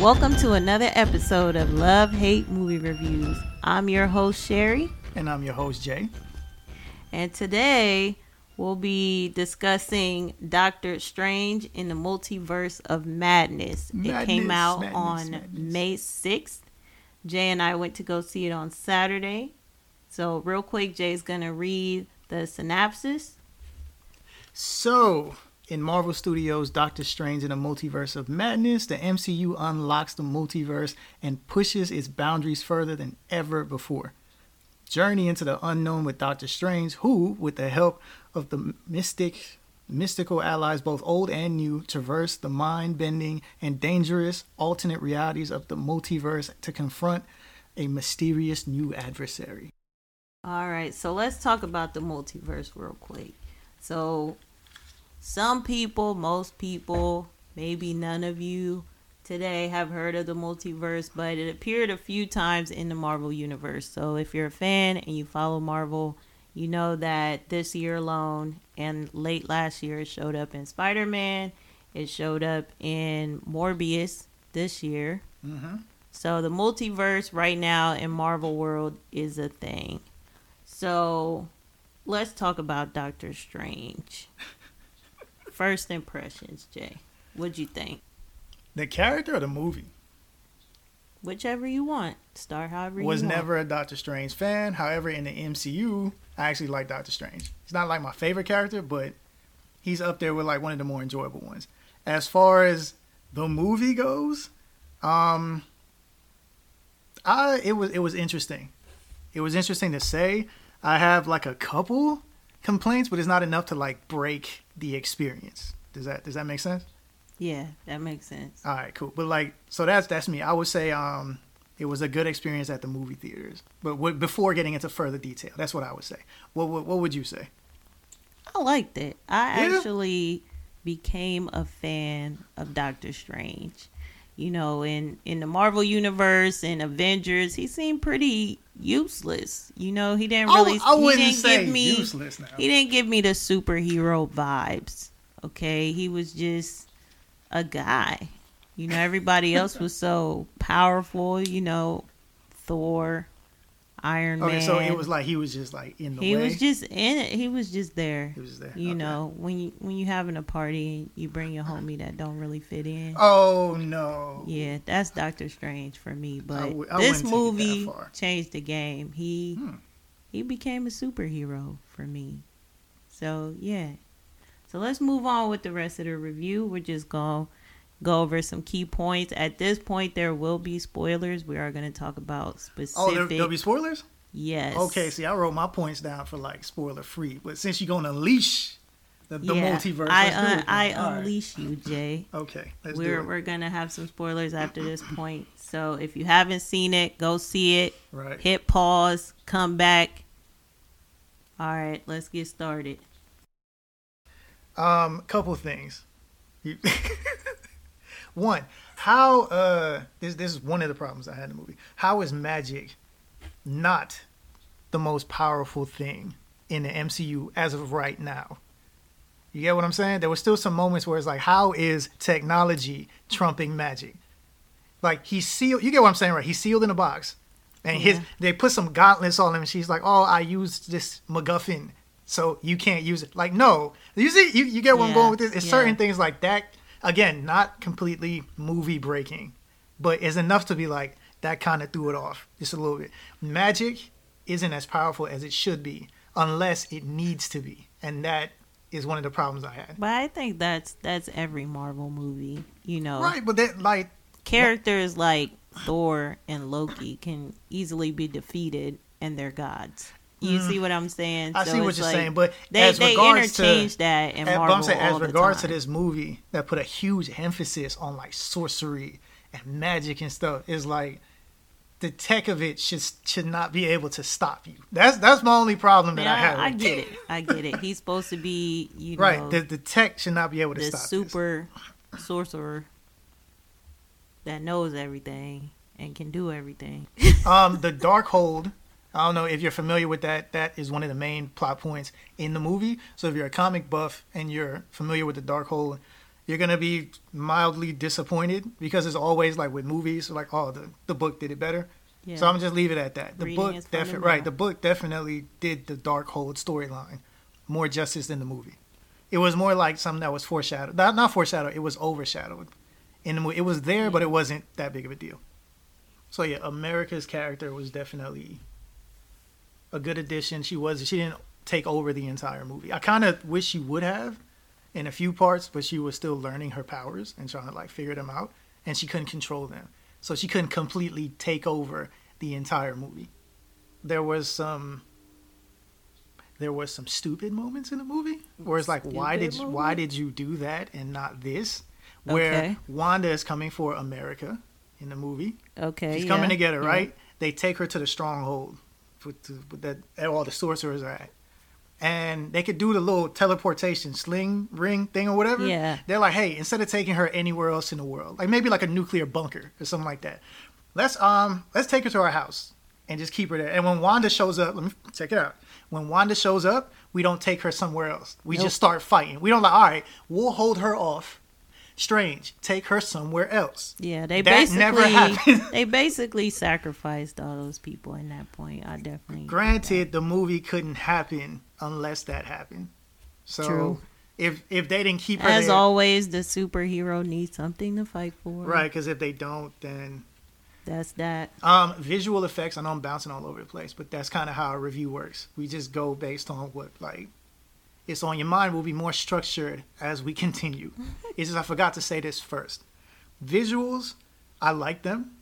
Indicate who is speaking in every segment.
Speaker 1: Welcome to another episode of Love Hate Movie Reviews. I'm your host, Sherry.
Speaker 2: And I'm your host, Jay.
Speaker 1: And today we'll be discussing Doctor Strange in the Multiverse of Madness.
Speaker 2: Madness
Speaker 1: it came out
Speaker 2: madness,
Speaker 1: on
Speaker 2: madness.
Speaker 1: May 6th. Jay and I went to go see it on Saturday. So, real quick, Jay's going to read the synopsis.
Speaker 2: So, in Marvel Studios' Doctor Strange in the Multiverse of Madness, the MCU unlocks the multiverse and pushes its boundaries further than ever before. Journey into the unknown with Doctor Strange, who, with the help of the mystic, mystical allies, both old and new, traverse the mind-bending and dangerous alternate realities of the multiverse to confront a mysterious new adversary.
Speaker 1: All right, so let's talk about the multiverse real quick. So, some people, most people, maybe none of you today have heard of the multiverse, but it appeared a few times in the Marvel universe. So, if you're a fan and you follow Marvel, you know that this year alone and late last year it showed up in Spider Man, it showed up in Morbius this year.
Speaker 2: Mm-hmm.
Speaker 1: So the multiverse right now in Marvel world is a thing. So let's talk about Doctor Strange. First impressions, Jay. What'd you think?
Speaker 2: The character of the movie?
Speaker 1: Whichever you want. Start however
Speaker 2: was
Speaker 1: you want.
Speaker 2: never a Doctor Strange fan. However, in the MCU, I actually like Doctor Strange. He's not like my favorite character, but he's up there with like one of the more enjoyable ones. As far as the movie goes, um, I it was it was interesting. It was interesting to say. I have like a couple complaints, but it's not enough to like break the experience. Does that does that make sense?
Speaker 1: Yeah, that makes sense.
Speaker 2: All right, cool. But like, so that's that's me. I would say um, it was a good experience at the movie theaters. But w- before getting into further detail, that's what I would say. What what, what would you say?
Speaker 1: I liked it. I
Speaker 2: Yeah?
Speaker 1: actually became a fan of Doctor Strange. You know, in in the Marvel universe and Avengers, he seemed pretty useless. You know, he didn't
Speaker 2: I,
Speaker 1: really.
Speaker 2: I
Speaker 1: he
Speaker 2: wouldn't
Speaker 1: didn't
Speaker 2: say
Speaker 1: give me.
Speaker 2: useless now.
Speaker 1: He didn't give me the superhero vibes. Okay, he was just a guy. You know, everybody else was so powerful. You know, Thor, Iron
Speaker 2: Okay,
Speaker 1: Man.
Speaker 2: so it was like he was just like in the
Speaker 1: he
Speaker 2: way.
Speaker 1: was just in it. He was just there.
Speaker 2: He was there.
Speaker 1: You
Speaker 2: Okay.
Speaker 1: know, when you when you having a party, you bring your homie that don't really fit in.
Speaker 2: Oh no.
Speaker 1: Yeah, that's Doctor Strange for me. But
Speaker 2: w- I
Speaker 1: this
Speaker 2: wouldn't take it that
Speaker 1: movie changed the game. He
Speaker 2: Hmm.
Speaker 1: he became a superhero for me. So yeah. So let's move on with the rest of the review. We're just gonna go over some key points. At this point, there will be spoilers. We are going to talk about specific.
Speaker 2: Oh, there, there'll be spoilers.
Speaker 1: yes.
Speaker 2: Okay, see, I wrote my points down for like spoiler free, but since you're gonna unleash the, the
Speaker 1: Yeah,
Speaker 2: multiverse,
Speaker 1: I un- I
Speaker 2: All right.
Speaker 1: unleash you, Jay.
Speaker 2: Okay, let's
Speaker 1: we're
Speaker 2: do it.
Speaker 1: we're gonna have some spoilers after this point. So if you haven't seen it, go see it.
Speaker 2: Right.
Speaker 1: Hit pause, come back. All right, let's get started.
Speaker 2: Um, couple things. You- one, how uh this this is one of the problems I had in the movie. How is magic not the most powerful thing in the MCU as of right now? You get what I'm saying? There were still some moments where it's like, how is technology trumping magic? Like he sealed. You get what I'm saying, right? He's sealed in a box, and his
Speaker 1: Yeah.
Speaker 2: they put some gauntlets on him. And she's like, "Oh, I used this MacGuffin, so you can't use it." Like, no, you see, you, you get where I'm going with this. It's
Speaker 1: yeah.
Speaker 2: certain things like that. Again, not completely movie breaking, but it's enough to be like that. Kind of threw it off just a little bit. Magic isn't as powerful as it should be unless it needs to be, and that is one of the problems I had.
Speaker 1: But I think that's that's every Marvel movie. You know,
Speaker 2: Right, but that like
Speaker 1: characters like Thor and Loki can easily be defeated, and they're gods. You see what I'm saying?
Speaker 2: Mm. I
Speaker 1: So
Speaker 2: see what you're
Speaker 1: like-
Speaker 2: saying, but
Speaker 1: they
Speaker 2: as
Speaker 1: they
Speaker 2: regards to-
Speaker 1: interchange that in
Speaker 2: And-
Speaker 1: Marvel
Speaker 2: I'm saying, as
Speaker 1: the
Speaker 2: regards to this movie that put a huge emphasis on like sorcery and magic and stuff, is like the tech of it should should not be able to stop you. That's that's my only problem that
Speaker 1: Man,
Speaker 2: I have.
Speaker 1: I, I get it. I get it. He's supposed to be, you know,
Speaker 2: Right, the, the tech should not be able to
Speaker 1: the
Speaker 2: stop this.
Speaker 1: super sorcerer that knows everything and can do everything.
Speaker 2: Um, the Darkhold. I don't know if you're familiar with that. That is one of the main plot points in the movie. So if you're a comic buff and you're familiar with the Darkhold, you're gonna be mildly disappointed because it's always like with movies, like oh the the book did it better.
Speaker 1: Yeah.
Speaker 2: So I'm just leave it at that. The
Speaker 1: Reading
Speaker 2: book definitely right. The book definitely did the Darkhold storyline more justice than the movie. It was more like something that was foreshadowed. Not not foreshadowed. It was overshadowed in the movie. It was there, but it wasn't that big of a deal. So yeah, America's character was definitely a good addition. She was. She didn't take over the entire movie. I kind of wish she would have in a few parts, but she was still learning her powers and trying to like figure them out, and she couldn't control them. So she couldn't completely take over the entire movie. There was some there was some stupid moments in the movie where it's like why
Speaker 1: Stupid
Speaker 2: did
Speaker 1: movie?
Speaker 2: why did you do that and not this? Where
Speaker 1: Okay.
Speaker 2: Wanda is coming for America in the movie.
Speaker 1: Okay.
Speaker 2: She's
Speaker 1: yeah,
Speaker 2: coming to get her,
Speaker 1: yeah.
Speaker 2: right? They take her to the stronghold with, the, with that all the sorcerers are at. And they could do the little teleportation sling ring thing or whatever.
Speaker 1: Yeah.
Speaker 2: They're like, hey, instead of taking her anywhere else in the world, like maybe like a nuclear bunker or something like that, let's um let's take her to our house and just keep her there. And when Wanda shows up, let me check it out. When Wanda shows up, we don't take her somewhere else. We
Speaker 1: Nope.
Speaker 2: just start fighting. We don't like, all right, we'll hold her off. Strange, take her somewhere else.
Speaker 1: Yeah, they
Speaker 2: That
Speaker 1: basically they basically sacrificed all those people in that point. I definitely
Speaker 2: Granted, the movie couldn't happen unless that happened. So
Speaker 1: True.
Speaker 2: if if they didn't keep her
Speaker 1: As
Speaker 2: there,
Speaker 1: always, the superhero needs something to fight for.
Speaker 2: right? Because if they don't, then
Speaker 1: That's that.
Speaker 2: um, visual effects. I know I'm bouncing all over the place, but that's kind of how a review works. We just go based on what like it's on your mind. Will be more structured as we continue. it's just I forgot to say this first. Visuals, I like them.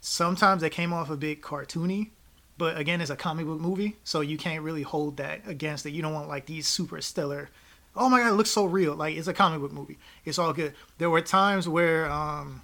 Speaker 2: Sometimes they came off a bit cartoony, but again, it's a comic book movie, so you can't really hold that against it. You don't want like these super stellar. Oh my god, it looks so real. Like it's a comic book movie. It's all good. There were times where um,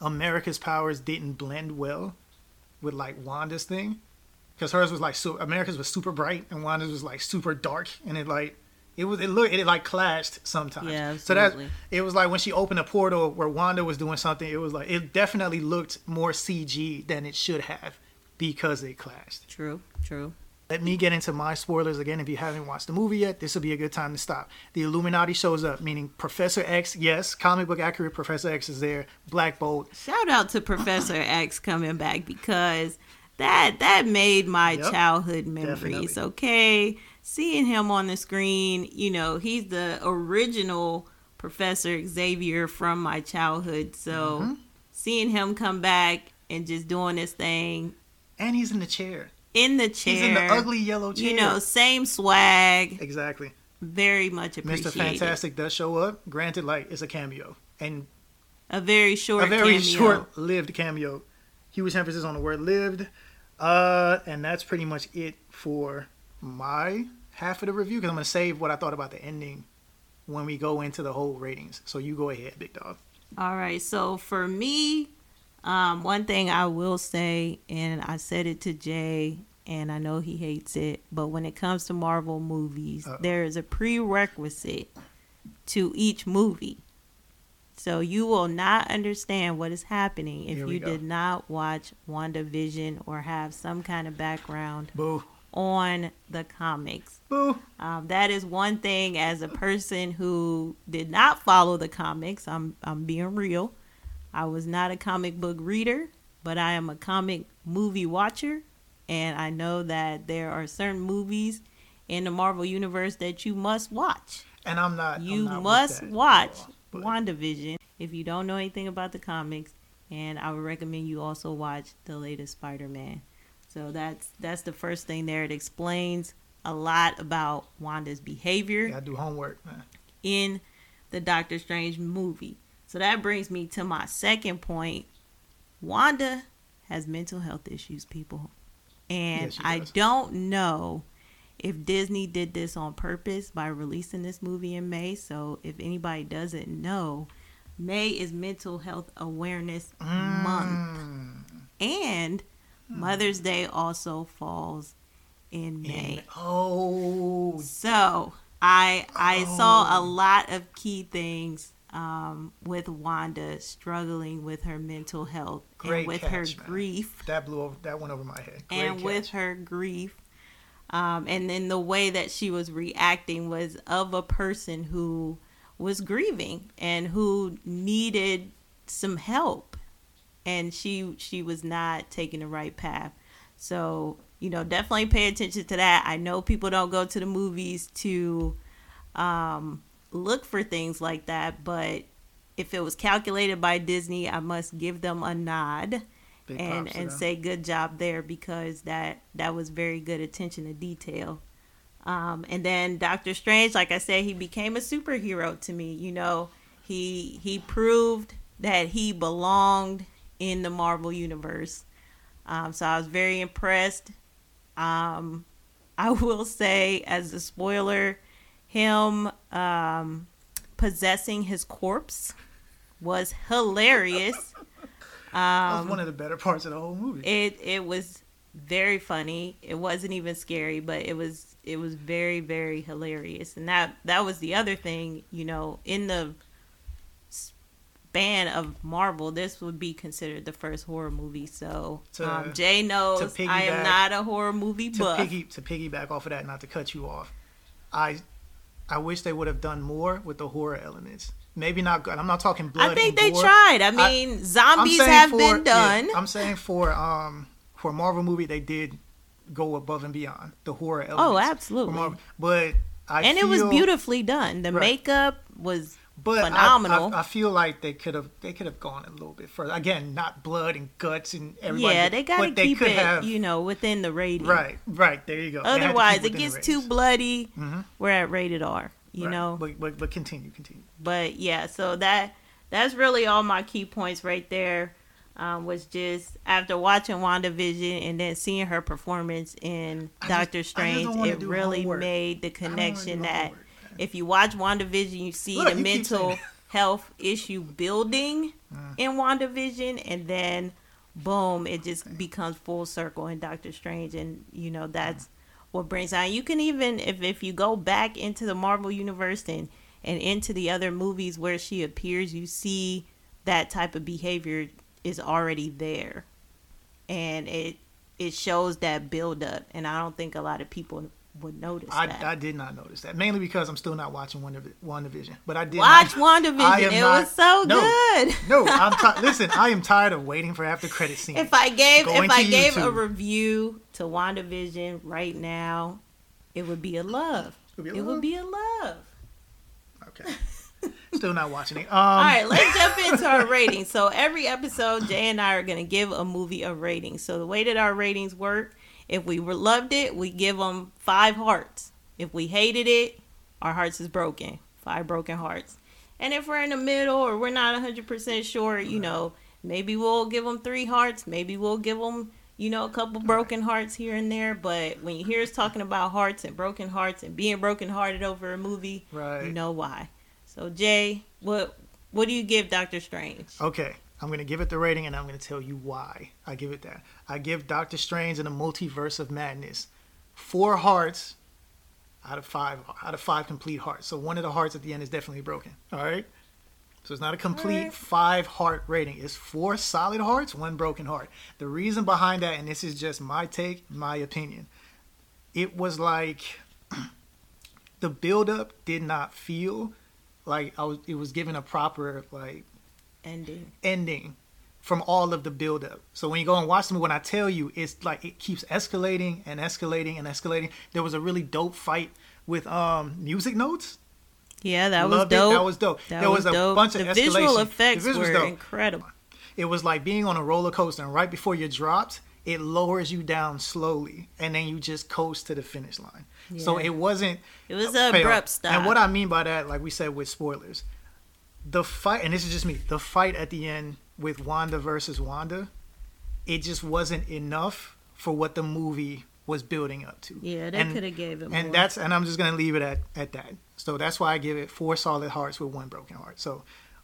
Speaker 2: America's powers didn't blend well with like Wanda's thing, because hers was like so America's was super bright and Wanda's was like super dark, and it like it was it looked it like clashed sometimes.
Speaker 1: Yeah,
Speaker 2: So that it was like when she opened a portal where Wanda was doing something, it was like it definitely looked more CG than it should have because it clashed.
Speaker 1: True, true.
Speaker 2: Let me get into my spoilers again. If you haven't watched the movie yet, this will be a good time to stop. The Illuminati shows up, meaning Professor X. Yes, comic book accurate. Professor X is there. Black Bolt.
Speaker 1: Shout out to Professor X coming back because that that made my
Speaker 2: Yep,
Speaker 1: childhood memories.
Speaker 2: definitely.
Speaker 1: Okay, seeing him on the screen, you know, he's the original Professor Xavier from my childhood. So
Speaker 2: Mm-hmm.
Speaker 1: seeing him come back and just doing this thing
Speaker 2: And he's in the chair.
Speaker 1: in the chair,
Speaker 2: He's in the ugly yellow chair.
Speaker 1: you know, same swag,
Speaker 2: Exactly.
Speaker 1: very much appreciated. Mr.
Speaker 2: Fantastic does show up. Granted, like it's a cameo and
Speaker 1: A very short,
Speaker 2: a very
Speaker 1: cameo.
Speaker 2: short-lived cameo. Huge emphasis on the word "lived," uh, and that's pretty much it for my half of the review. Because I'm gonna save what I thought about the ending when we go into the whole ratings. So you go ahead, big dog.
Speaker 1: All right. So for me, um, one thing I will say, and I said it to Jay, and I know he hates it, but when it comes to Marvel movies, there is a prerequisite to each movie. So you will not understand what is happening if you
Speaker 2: go.
Speaker 1: did not watch WandaVision or have some kind of background
Speaker 2: Boo,
Speaker 1: on the comics.
Speaker 2: boo.
Speaker 1: Um, that is one thing as a person who did not follow the comics. I'm I'm being real. I was not a comic book reader, but I am a comic movie watcher, and I know that there are certain movies in the Marvel universe that you must watch.
Speaker 2: And I'm not. I'm
Speaker 1: You
Speaker 2: not with
Speaker 1: must watch
Speaker 2: but-
Speaker 1: WandaVision if you don't know anything about the comics, and I would recommend you also watch the latest Spider-Man. So that's that's the first thing there. It explains a lot about Wanda's behavior
Speaker 2: Yeah, I do homework, man.
Speaker 1: in the Doctor Strange movie. So that brings me to my second point. Wanda has mental health issues, people. And
Speaker 2: Yes,
Speaker 1: I don't know if Disney did this on purpose by releasing this movie in May. So if anybody doesn't know, May is Mental Health Awareness Month.
Speaker 2: Mm,
Speaker 1: And Mother's Day also falls in May.
Speaker 2: and- oh,
Speaker 1: So I I saw a
Speaker 2: Oh.
Speaker 1: lot of key things um, with Wanda struggling with her mental health
Speaker 2: Great
Speaker 1: and with
Speaker 2: catch,
Speaker 1: her
Speaker 2: man.
Speaker 1: grief
Speaker 2: that blew over. That went over my head. Great
Speaker 1: and with her grief. Um, and then the way that she was reacting was of a person who was grieving and who needed some help. And she she was not taking the right path. So you know definitely pay attention to that. I know people don't go to the movies to um, look for things like that but if it was calculated by disney i must give them a nod
Speaker 2: Big
Speaker 1: and and say good job there because that that was very good attention to detail um, and then Doctor Strange, like I said, he became a superhero to me. You know, he he proved that he belonged in the Marvel universe. Um, so I was very impressed. Um, I will say, as a spoiler, him um, possessing his corpse was hilarious.
Speaker 2: That was
Speaker 1: Um,
Speaker 2: one of the better parts of the whole movie.
Speaker 1: it it was very funny. It wasn't even scary, but it was it was very very hilarious. And that that was the other thing, you know, in the span of Marvel, this would be considered the first horror movie. So
Speaker 2: To-
Speaker 1: um, Jay knows I am not a horror movie
Speaker 2: to
Speaker 1: buff.
Speaker 2: piggy to piggyback off of that, not to cut you off, I I wish they would have done more with the horror elements. Maybe not. good. I'm not talking blood.
Speaker 1: I think they
Speaker 2: gore.
Speaker 1: tried. I mean, zombies have
Speaker 2: for-
Speaker 1: been
Speaker 2: yeah,
Speaker 1: done.
Speaker 2: I'm saying for um for a Marvel movie, they did go above and beyond the horror elements.
Speaker 1: oh, absolutely.
Speaker 2: Marvel. But I
Speaker 1: and it was beautifully done. The
Speaker 2: Right.
Speaker 1: makeup was
Speaker 2: But
Speaker 1: phenomenal.
Speaker 2: I, I, feel like they could have they could have gone a little bit further. Again, not blood and guts and everybody.
Speaker 1: yeah, they got to keep
Speaker 2: could
Speaker 1: it,
Speaker 2: have,
Speaker 1: you know, within the rating.
Speaker 2: Right, right. There you go. They had to keep
Speaker 1: Otherwise, it gets too bloody.
Speaker 2: Mhm.
Speaker 1: We're at rated R, you
Speaker 2: Right.
Speaker 1: know.
Speaker 2: But, but but continue, continue.
Speaker 1: But yeah, so that that's really all my key points right there. Um, was just after watching WandaVision and then seeing her performance in
Speaker 2: I
Speaker 1: Doctor
Speaker 2: just
Speaker 1: Strange, it really
Speaker 2: homework.
Speaker 1: made the
Speaker 2: I don't wanna
Speaker 1: connection that
Speaker 2: homework.
Speaker 1: if you watch WandaVision, you see
Speaker 2: Look,
Speaker 1: the
Speaker 2: you
Speaker 1: mental health issue building
Speaker 2: Mm.
Speaker 1: in WandaVision, and then boom, it just becomes full circle in Doctor Strange, and you know that's what brings out. You can even if if you go back into the Marvel universe and and into the other movies where she appears, you see that type of behavior is already there, and it it shows that build up, and I don't think a lot of people would notice
Speaker 2: I,
Speaker 1: that.
Speaker 2: I did not notice that mainly because I'm still not watching WandaVision. But I did
Speaker 1: Watch
Speaker 2: not,
Speaker 1: WandaVision. It
Speaker 2: not-
Speaker 1: was so
Speaker 2: no,
Speaker 1: good.
Speaker 2: No, I'm ti- listen. I am tired of waiting for after credit scene.
Speaker 1: If I gave
Speaker 2: Go
Speaker 1: if I gave a review to WandaVision right now, it would be a love.
Speaker 2: It would be a love?
Speaker 1: would be a love.
Speaker 2: okay, still not watching it. Um,
Speaker 1: All right, let's jump into our ratings. So every episode, Jay and I are going to give a movie a rating. So the way that our ratings work, if we loved it, we give them five hearts. If we hated it, our hearts is broken. Five broken hearts. And if we're in the middle or we're not 100% sure, you know, maybe we'll give them three hearts. Maybe we'll give them, you know, a couple broken hearts here and there. But when you hear us talking about hearts and broken hearts and being brokenhearted over a movie,
Speaker 2: Right.
Speaker 1: you know why. So Jay, what what do you give Doctor Strange?
Speaker 2: Okay, I'm going to give it the rating and I'm going to tell you why I give it that. I give Doctor Strange in the Multiverse of Madness four hearts out of five out of five complete hearts. So one of the hearts at the end is definitely broken. All right. So it's not a complete
Speaker 1: Alright.
Speaker 2: five heart rating. It's four solid hearts, one broken heart. The reason behind that, and this is just my take, my opinion, it was like the buildup did not feel like I was. It was given a proper like
Speaker 1: Ending.
Speaker 2: ending from all of the buildup. So when you go and watch them, when I tell you, it's like it keeps escalating and escalating and escalating. There was a really dope fight with um music notes.
Speaker 1: Yeah, that was
Speaker 2: Loved it.
Speaker 1: dope.
Speaker 2: That was dope.
Speaker 1: That
Speaker 2: there was,
Speaker 1: was
Speaker 2: a
Speaker 1: dope.
Speaker 2: bunch of
Speaker 1: the
Speaker 2: escalation.
Speaker 1: visual
Speaker 2: The
Speaker 1: effects
Speaker 2: visuals
Speaker 1: were
Speaker 2: dope.
Speaker 1: incredible.
Speaker 2: It was like being on a roller coaster, and right before you're dropped, it lowers you down slowly, and then you just coast to the finish line. So it wasn't.
Speaker 1: It was
Speaker 2: a
Speaker 1: a abrupt stop.
Speaker 2: And what I mean by that, like we said with spoilers, the fight, and this is just me, the fight at the end with Wanda versus Wanda, it just wasn't enough for what the movie was building up to.
Speaker 1: yeah, they could have gave it
Speaker 2: And
Speaker 1: more.
Speaker 2: that's and I'm just gonna leave it at, at that. So that's why I give it four solid hearts with one broken heart. So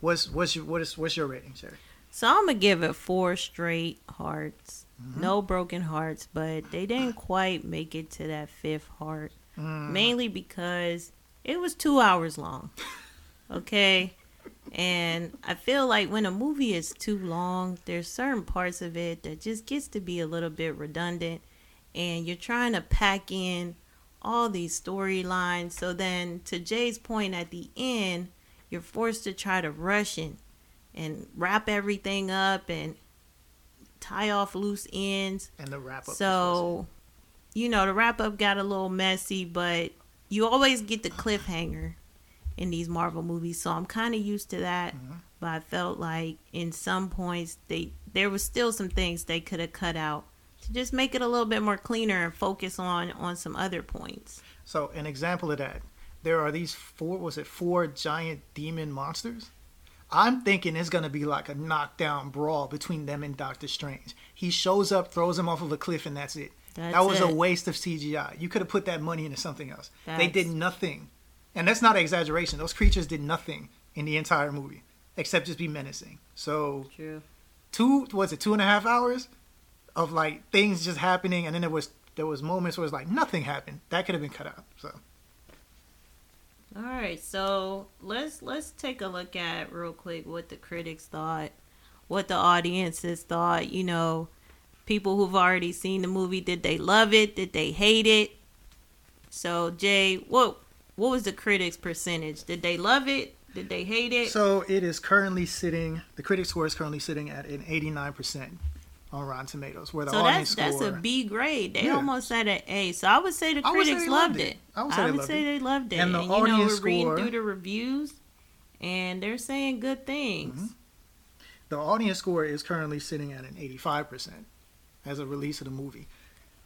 Speaker 2: what's what's your what is what's your rating, Sherry?
Speaker 1: so I'm gonna give it four straight hearts.
Speaker 2: Mm-hmm.
Speaker 1: No broken hearts, but they didn't quite make it to that fifth heart.
Speaker 2: Mm.
Speaker 1: Mainly because it was two hours long. Okay. And I feel like when a movie is too long, there's certain parts of it that just gets to be a little bit redundant. And you're trying to pack in all these storylines. So then, to Jay's point at the end, you're forced to try to rush and and wrap everything up and tie off loose ends.
Speaker 2: And the wrap up.
Speaker 1: So, you know, the wrap up got a little messy, but you always get the cliffhanger in these Marvel movies. So I'm kind of used to that.
Speaker 2: Mhm.
Speaker 1: But I felt like in some points they there was still some things they could have cut out to just make it a little bit more cleaner and focus on on some other points.
Speaker 2: So an example of that, there are these four. Was it four giant demon monsters? I'm thinking it's gonna be like a knockdown brawl between them and Doctor Strange. He shows up, throws him off of a cliff, and that's it.
Speaker 1: That's
Speaker 2: that was a waste of CGI. You could have put that money into something else. They did nothing, and that's not an exaggeration. Those creatures did nothing in the entire movie except just be menacing. So
Speaker 1: True.
Speaker 2: two was it two and a half hours of like things just happening, and then there was there was moments where it's like nothing happened. That could have been cut out. So
Speaker 1: All right, so let's let's take a look at real quick what the critics thought, what the audiences thought. You know, people who've already seen the movie, did they love it? Did they hate it? So Jay, what what was the critics' percentage? Did they love it? Did they hate it?
Speaker 2: So it is currently sitting. The critic score is currently sitting at an 89 percent on Rotten Tomatoes, where the
Speaker 1: So
Speaker 2: audience
Speaker 1: that's that's a B grade. They
Speaker 2: Yeah.
Speaker 1: almost said an A. So I would say the
Speaker 2: say
Speaker 1: critics loved it.
Speaker 2: it. I would say they loved
Speaker 1: say
Speaker 2: it.
Speaker 1: they loved it.
Speaker 2: And the
Speaker 1: you know, we're
Speaker 2: audience
Speaker 1: reading
Speaker 2: score-
Speaker 1: through the reviews, and they're saying good things.
Speaker 2: Mm-hmm. the audience score is currently sitting at an 85 percent as a release of the movie.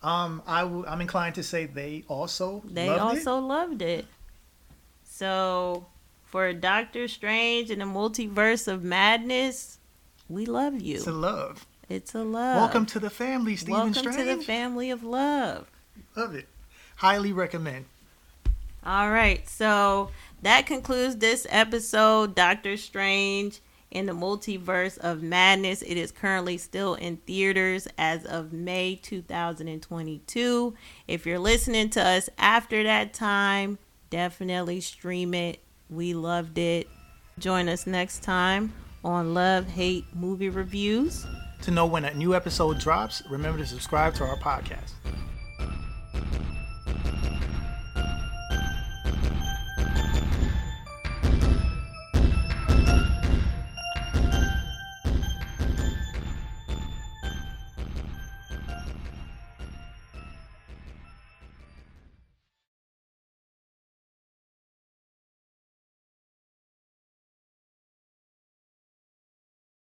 Speaker 2: Um, I w- I'm inclined to say they also
Speaker 1: They
Speaker 2: loved
Speaker 1: also loved it. So for Doctor Strange and the Multiverse of Madness, we love you.
Speaker 2: It's a love.
Speaker 1: It's a love.
Speaker 2: Welcome to the family, Stephen
Speaker 1: Welcome
Speaker 2: Strange.
Speaker 1: to the family of love.
Speaker 2: Love it. Highly recommend.
Speaker 1: All right, so that concludes this episode, Doctor Strange in the Multiverse of Madness. It is currently still in theaters as of May 2022. If you're listening to us after that time, definitely stream it. We loved it. Join us next time on Love Hate Movie Reviews.
Speaker 2: To know when a new episode drops, remember to subscribe to our podcast.